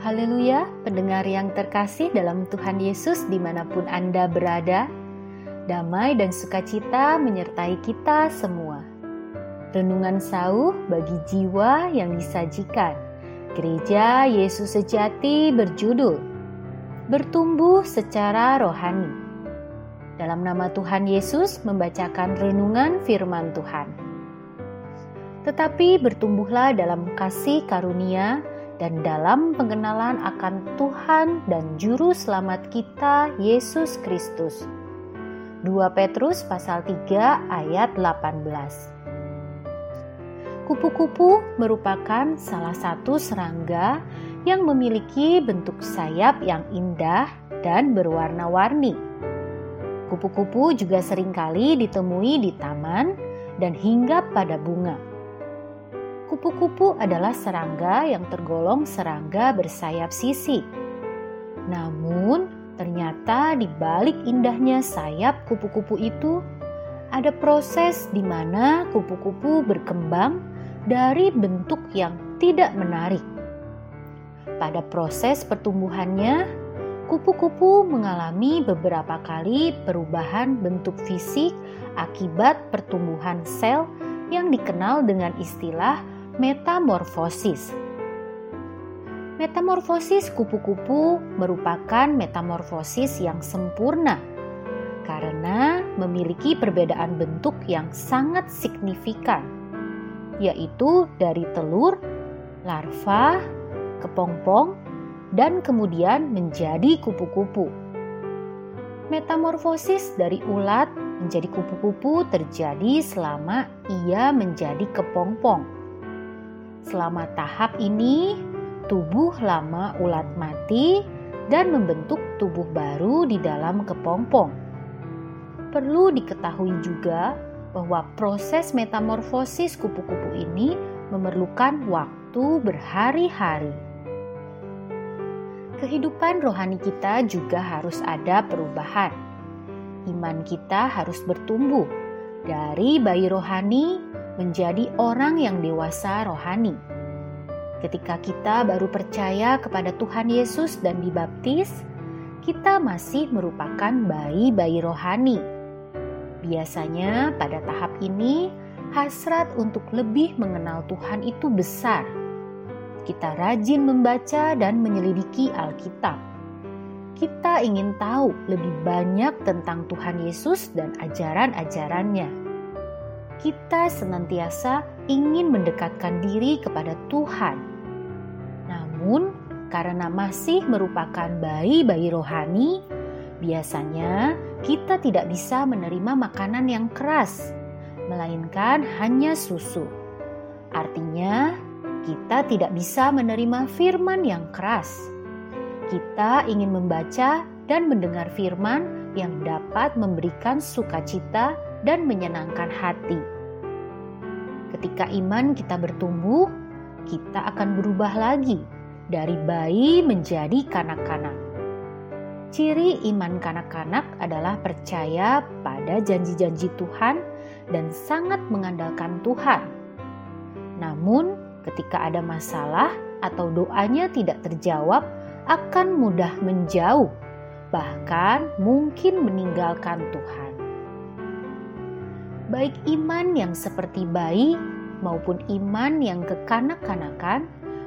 Haleluya, pendengar yang terkasih dalam Tuhan Yesus di mana pun Anda berada, damai dan sukacita menyertai kita semua. Renungan sauh bagi jiwa yang disajikan. Gereja Yesus Sejati berjudul Bertumbuh secara rohani. Dalam nama Tuhan Yesus membacakan renungan firman Tuhan. Tetapi bertumbuhlah dalam kasih karunia dan dalam pengenalan akan Tuhan dan Juru Selamat kita, Yesus Kristus. 2 Petrus pasal 3 ayat 18 Kupu-kupu merupakan salah satu serangga yang memiliki bentuk sayap yang indah dan berwarna-warni. Kupu-kupu juga sering kali ditemui di taman dan hinggap pada bunga. Kupu-kupu adalah serangga yang tergolong serangga bersayap sisi. Namun, ternyata di balik indahnya sayap kupu-kupu itu ada proses di mana kupu-kupu berkembang dari bentuk yang tidak menarik. Pada proses pertumbuhannya, kupu-kupu mengalami beberapa kali perubahan bentuk fisik akibat pertumbuhan sel yang dikenal dengan istilah metamorfosis. Metamorfosis kupu-kupu merupakan metamorfosis yang sempurna karena memiliki perbedaan bentuk yang sangat signifikan, yaitu dari telur, larva, kepompong, dan kemudian menjadi kupu-kupu. Metamorfosis dari ulat menjadi kupu-kupu terjadi selama ia menjadi kepompong Selama tahap ini, tubuh lama ulat mati dan membentuk tubuh baru di dalam kepompong. Perlu diketahui juga bahwa proses metamorfosis kupu-kupu ini memerlukan waktu berhari-hari. Kehidupan rohani kita juga harus ada perubahan. Iman kita harus bertumbuh dari bayi rohani menjadi orang yang dewasa rohani. Ketika kita baru percaya kepada Tuhan Yesus dan dibaptis, kita masih merupakan bayi-bayi rohani. Biasanya, pada tahap ini, hasrat untuk lebih mengenal Tuhan itu besar. Kita rajin membaca dan menyelidiki Alkitab. Kita ingin tahu lebih banyak tentang Tuhan Yesus dan ajaran-ajarannya kita senantiasa ingin mendekatkan diri kepada Tuhan. Namun, karena masih merupakan bayi-bayi rohani, biasanya kita tidak bisa menerima makanan yang keras, melainkan hanya susu. Artinya, kita tidak bisa menerima firman yang keras. Kita ingin membaca dan mendengar firman yang dapat memberikan sukacita dan menyenangkan hati. Ketika iman kita bertumbuh, kita akan berubah lagi dari bayi menjadi kanak-kanak. Ciri iman kanak-kanak adalah percaya pada janji-janji Tuhan dan sangat mengandalkan Tuhan. Namun, ketika ada masalah atau doanya tidak terjawab, akan mudah menjauh, bahkan mungkin meninggalkan Tuhan baik iman yang seperti bayi maupun iman yang kekanak-kanakan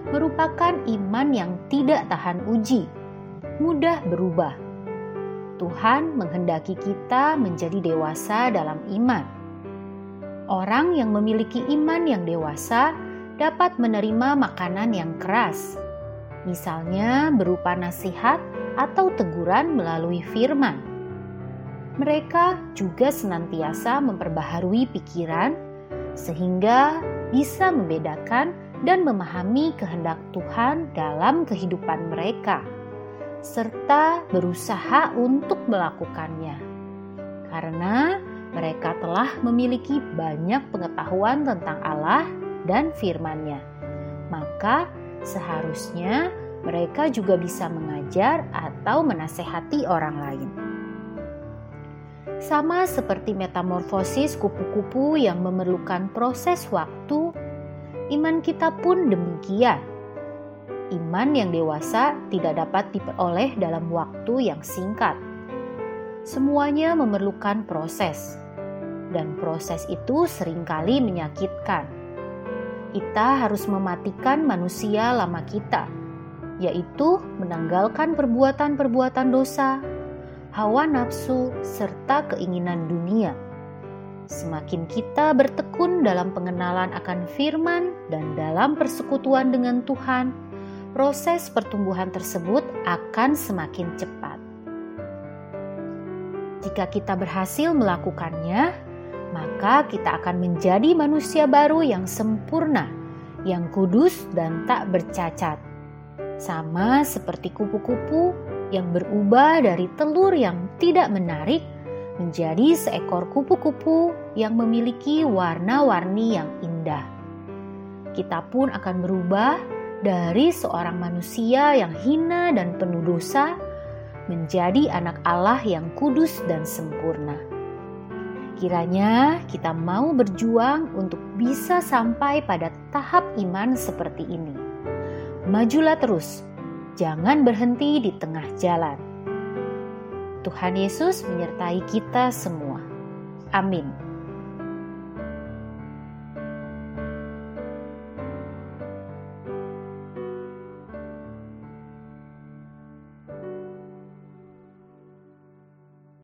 merupakan iman yang tidak tahan uji, mudah berubah. Tuhan menghendaki kita menjadi dewasa dalam iman. Orang yang memiliki iman yang dewasa dapat menerima makanan yang keras, misalnya berupa nasihat atau teguran melalui firman mereka juga senantiasa memperbaharui pikiran sehingga bisa membedakan dan memahami kehendak Tuhan dalam kehidupan mereka, serta berusaha untuk melakukannya, karena mereka telah memiliki banyak pengetahuan tentang Allah dan firman-Nya. Maka, seharusnya mereka juga bisa mengajar atau menasehati orang lain. Sama seperti metamorfosis kupu-kupu yang memerlukan proses waktu, iman kita pun demikian. iman yang dewasa tidak dapat diperoleh dalam waktu yang singkat. Semuanya memerlukan proses, dan proses itu sering kali menyakitkan. Kita harus mematikan manusia lama kita, yaitu menanggalkan perbuatan-perbuatan dosa, hawa nafsu, serta keinginan dunia. Semakin kita bertekun dalam pengenalan akan firman dan dalam persekutuan dengan Tuhan, proses pertumbuhan tersebut akan semakin cepat. Jika kita berhasil melakukannya, maka kita akan menjadi manusia baru yang sempurna, yang kudus dan tak bercacat. Sama seperti kupu-kupu yang berubah dari telur yang tidak menarik menjadi seekor kupu-kupu yang memiliki warna-warni yang indah. Kita pun akan berubah dari seorang manusia yang hina dan penuh dosa menjadi anak Allah yang kudus dan sempurna. Kiranya kita mau berjuang untuk bisa sampai pada tahap iman seperti ini. Majulah terus, jangan berhenti di tengah jalan Tuhan Yesus menyertai kita semua. Amin.